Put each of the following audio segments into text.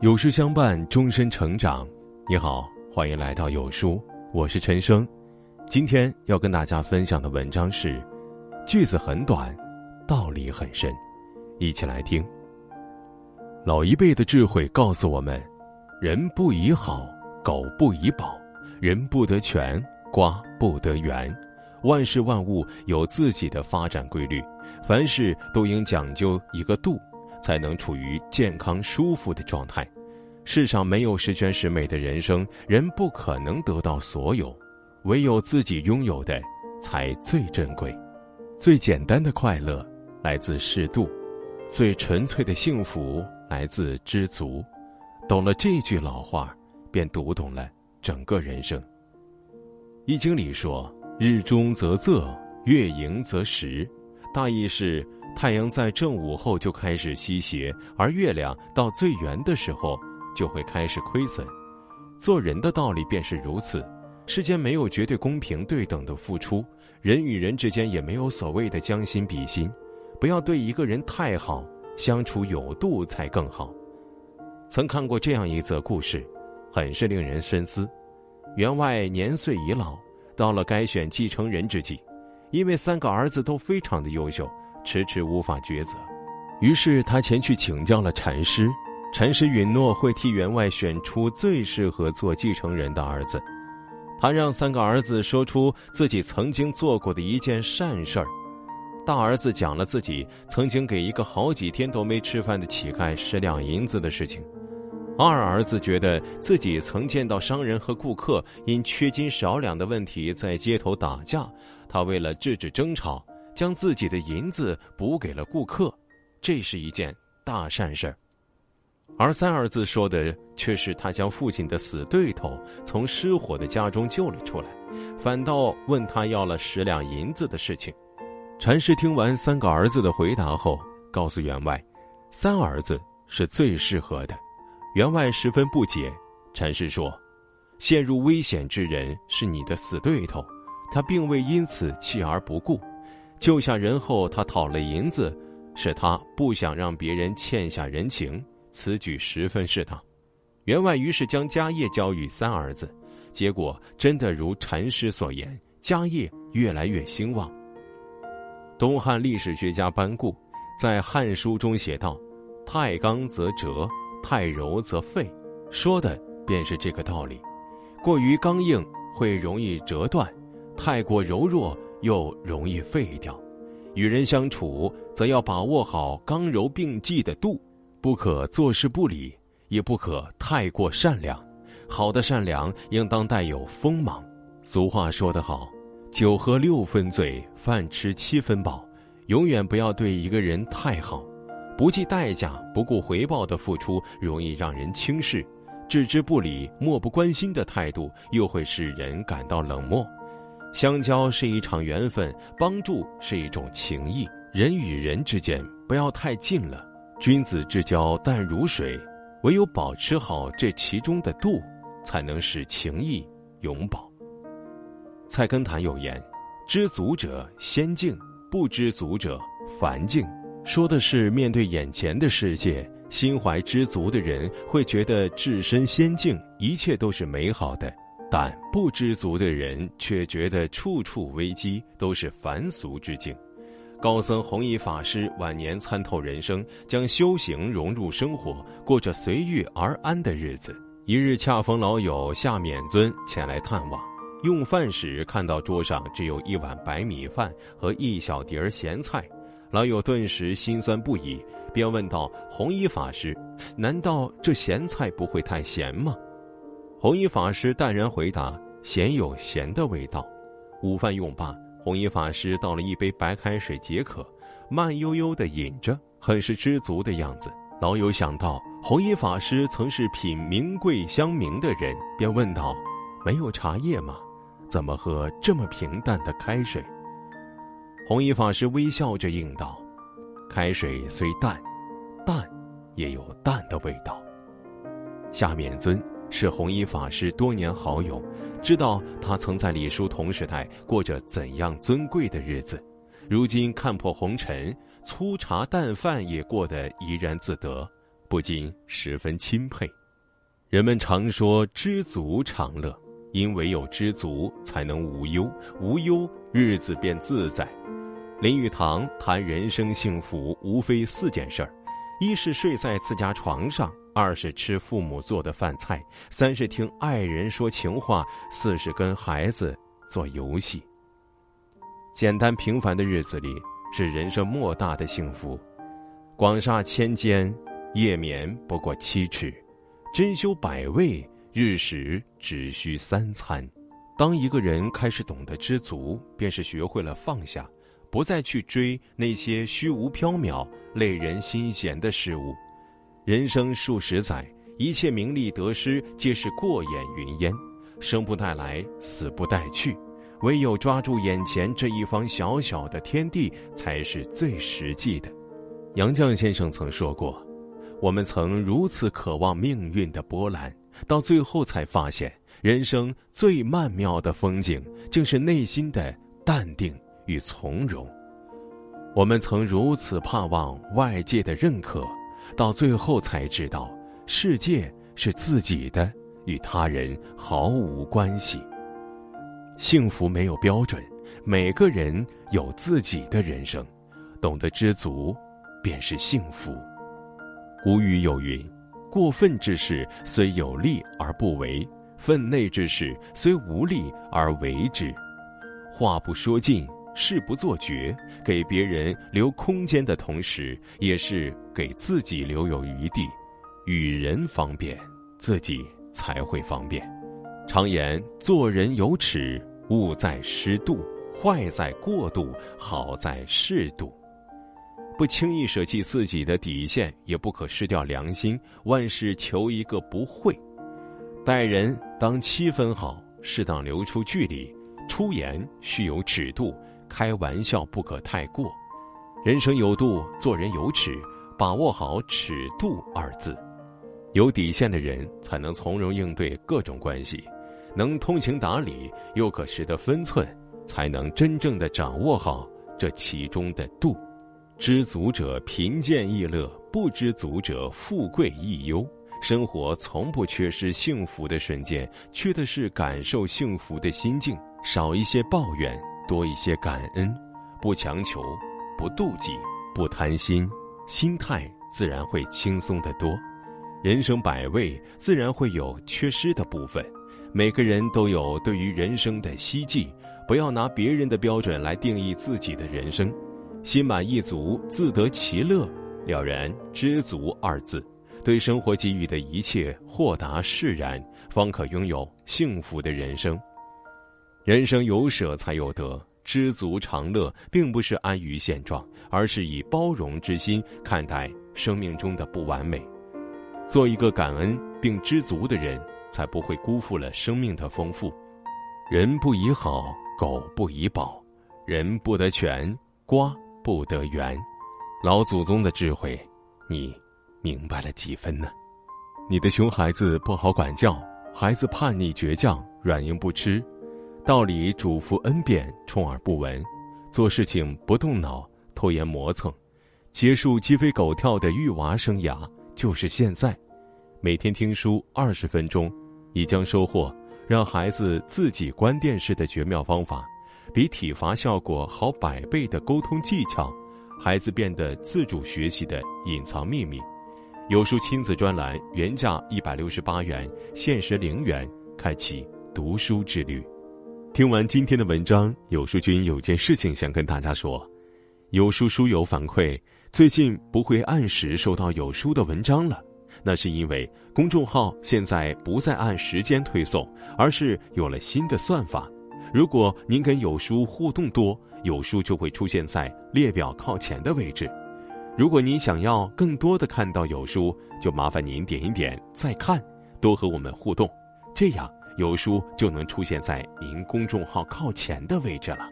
有书相伴，终身成长。你好，欢迎来到有书，我是陈生。今天要跟大家分享的文章是：句子很短，道理很深。一起来听。老一辈的智慧告诉我们：人不以好，狗不以宝，人不得全，瓜不得圆。万事万物有自己的发展规律，凡事都应讲究一个度。才能处于健康舒服的状态。世上没有十全十美的人生，人不可能得到所有，唯有自己拥有的，才最珍贵。最简单的快乐来自适度，最纯粹的幸福来自知足。懂了这句老话，便读懂了整个人生。《易经》里说：“日中则仄，月盈则食。”大意是。太阳在正午后就开始西斜，而月亮到最圆的时候就会开始亏损。做人的道理便是如此，世间没有绝对公平对等的付出，人与人之间也没有所谓的将心比心。不要对一个人太好，相处有度才更好。曾看过这样一则故事，很是令人深思。员外年岁已老，到了该选继承人之际，因为三个儿子都非常的优秀。迟迟无法抉择，于是他前去请教了禅师。禅师允诺会替员外选出最适合做继承人的儿子。他让三个儿子说出自己曾经做过的一件善事儿。大儿子讲了自己曾经给一个好几天都没吃饭的乞丐十两银子的事情。二儿子觉得自己曾见到商人和顾客因缺斤少两的问题在街头打架，他为了制止争吵。将自己的银子补给了顾客，这是一件大善事儿。而三儿子说的却是他将父亲的死对头从失火的家中救了出来，反倒问他要了十两银子的事情。禅师听完三个儿子的回答后，告诉员外，三儿子是最适合的。员外十分不解，禅师说：“陷入危险之人是你的死对头，他并未因此弃而不顾。”救下人后，他讨了银子，是他不想让别人欠下人情，此举十分适当。员外于是将家业交予三儿子，结果真的如禅师所言，家业越来越兴旺。东汉历史学家班固在《汉书》中写道：“太刚则折，太柔则废。”说的便是这个道理。过于刚硬会容易折断，太过柔弱。又容易废掉，与人相处则要把握好刚柔并济的度，不可坐视不理，也不可太过善良。好的善良应当带有锋芒。俗话说得好：“酒喝六分醉，饭吃七分饱。”永远不要对一个人太好，不计代价、不顾回报的付出容易让人轻视；置之不理、漠不关心的态度又会使人感到冷漠。相交是一场缘分，帮助是一种情谊。人与人之间不要太近了，君子之交淡如水。唯有保持好这其中的度，才能使情谊永保。菜根谭有言：“知足者仙境，不知足者凡境。”说的是面对眼前的世界，心怀知足的人会觉得置身仙境，一切都是美好的。但不知足的人却觉得处处危机，都是凡俗之境。高僧弘一法师晚年参透人生，将修行融入生活，过着随遇而安的日子。一日恰逢老友夏勉尊前来探望，用饭时看到桌上只有一碗白米饭和一小碟咸菜，老友顿时心酸不已，便问道：“弘一法师，难道这咸菜不会太咸吗？”弘一法师淡然回答：“咸有咸的味道。”午饭用罢，弘一法师倒了一杯白开水解渴，慢悠悠地饮着，很是知足的样子。老友想到弘一法师曾是品名贵香茗的人，便问道：“没有茶叶吗？怎么喝这么平淡的开水？”弘一法师微笑着应道：“开水虽淡，淡也有淡的味道。”夏面尊。是弘一法师多年好友，知道他曾在李叔同时代过着怎样尊贵的日子，如今看破红尘，粗茶淡饭也过得怡然自得。不禁十分钦佩。人们常说“知足常乐”，因唯有知足，才能无忧，无忧日子便自在。林语堂谈人生幸福，无非四件事儿：一是睡在自家床上，二是吃父母做的饭菜，三是听爱人说情话，四是跟孩子做游戏。简单平凡的日子里，是人生莫大的幸福。广厦千间，夜眠不过七尺。珍馐百味，日食只需三餐。当一个人开始懂得知足，便是学会了放下，不再去追那些虚无缥缈、累人心弦的事物。人生数十载，一切名利得失皆是过眼云烟，生不带来，死不带去。唯有抓住眼前这一方小小的天地，才是最实际的。杨绛先生曾说过。我们曾如此渴望命运的波澜，到最后才发现，人生最曼妙的风景，正是内心的淡定与从容。我们曾如此盼望外界的认可，到最后才知道，世界是自己的，与他人毫无关系。幸福没有标准，每个人有自己的人生，懂得知足，便是幸福。古语有云：“过分之事虽有利而不为，分内之事虽无利而为之。”话不说尽，事不做绝，给别人留空间的同时，也是给自己留有余地。与人方便，自己才会方便。常言：“做人有尺，物在适度；坏在过度，好在适度。”不轻易舍弃自己的底线，也不可失掉良心。万事求一个不会，待人当七分好，适当留出距离。出言须有尺度，开玩笑不可太过。人生有度，做人有尺，把握好“尺度”二字。有底线的人，才能从容应对各种关系，能通情达理，又可识得分寸，才能真正的掌握好这其中的度。知足者贫贱亦乐，不知足者富贵亦忧。生活从不缺失幸福的瞬间，缺的是感受幸福的心境。少一些抱怨，多一些感恩，不强求，不妒忌，不贪心，心态自然会轻松得多。人生百味，自然会有缺失的部分。每个人都有对于人生的希冀，不要拿别人的标准来定义自己的人生。心满意足，自得其乐，了然知足二字，对生活给予的一切豁达释然，方可拥有幸福的人生。人生有舍才有得，知足常乐，并不是安于现状，而是以包容之心看待生命中的不完美。做一个感恩并知足的人，才不会辜负了生命的丰富。人不以好，狗不以宝，人不得全，瓜。不得圆，老祖宗的智慧，你明白了几分呢？你的熊孩子不好管教，孩子叛逆倔强，软硬不吃，道理嘱咐 n 遍，充耳不闻，做事情不动脑，拖延磨蹭，结束鸡飞狗跳的育娃生涯就是现在。每天听书二十分钟，你将收获让孩子自己关电视的绝妙方法。比体罚效果好百倍的沟通技巧，孩子变得自主学习的隐藏秘密。有书亲子专栏原价一百六十八元，限时零元，开启读书之旅。听完今天的文章，有书君有件事情想跟大家说：有书书友反馈，最近不会按时收到有书的文章了，那是因为公众号现在不再按时间推送，而是有了新的算法。如果您跟有书互动多，有书就会出现在列表靠前的位置。如果您想要更多的看到有书，就麻烦您点一点再看，多和我们互动，这样有书就能出现在您公众号靠前的位置了。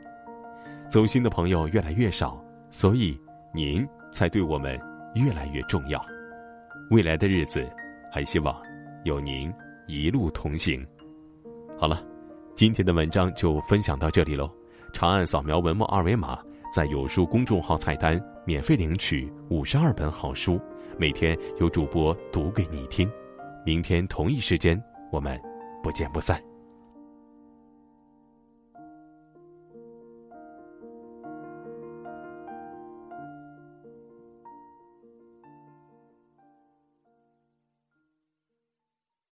走心的朋友越来越少，所以您才对我们越来越重要。未来的日子，还希望有您一路同行。好了。今天的文章就分享到这里喽，长按扫描文末二维码，在有书公众号菜单免费领取五十二本好书，每天有主播读给你听。明天同一时间，我们不见不散。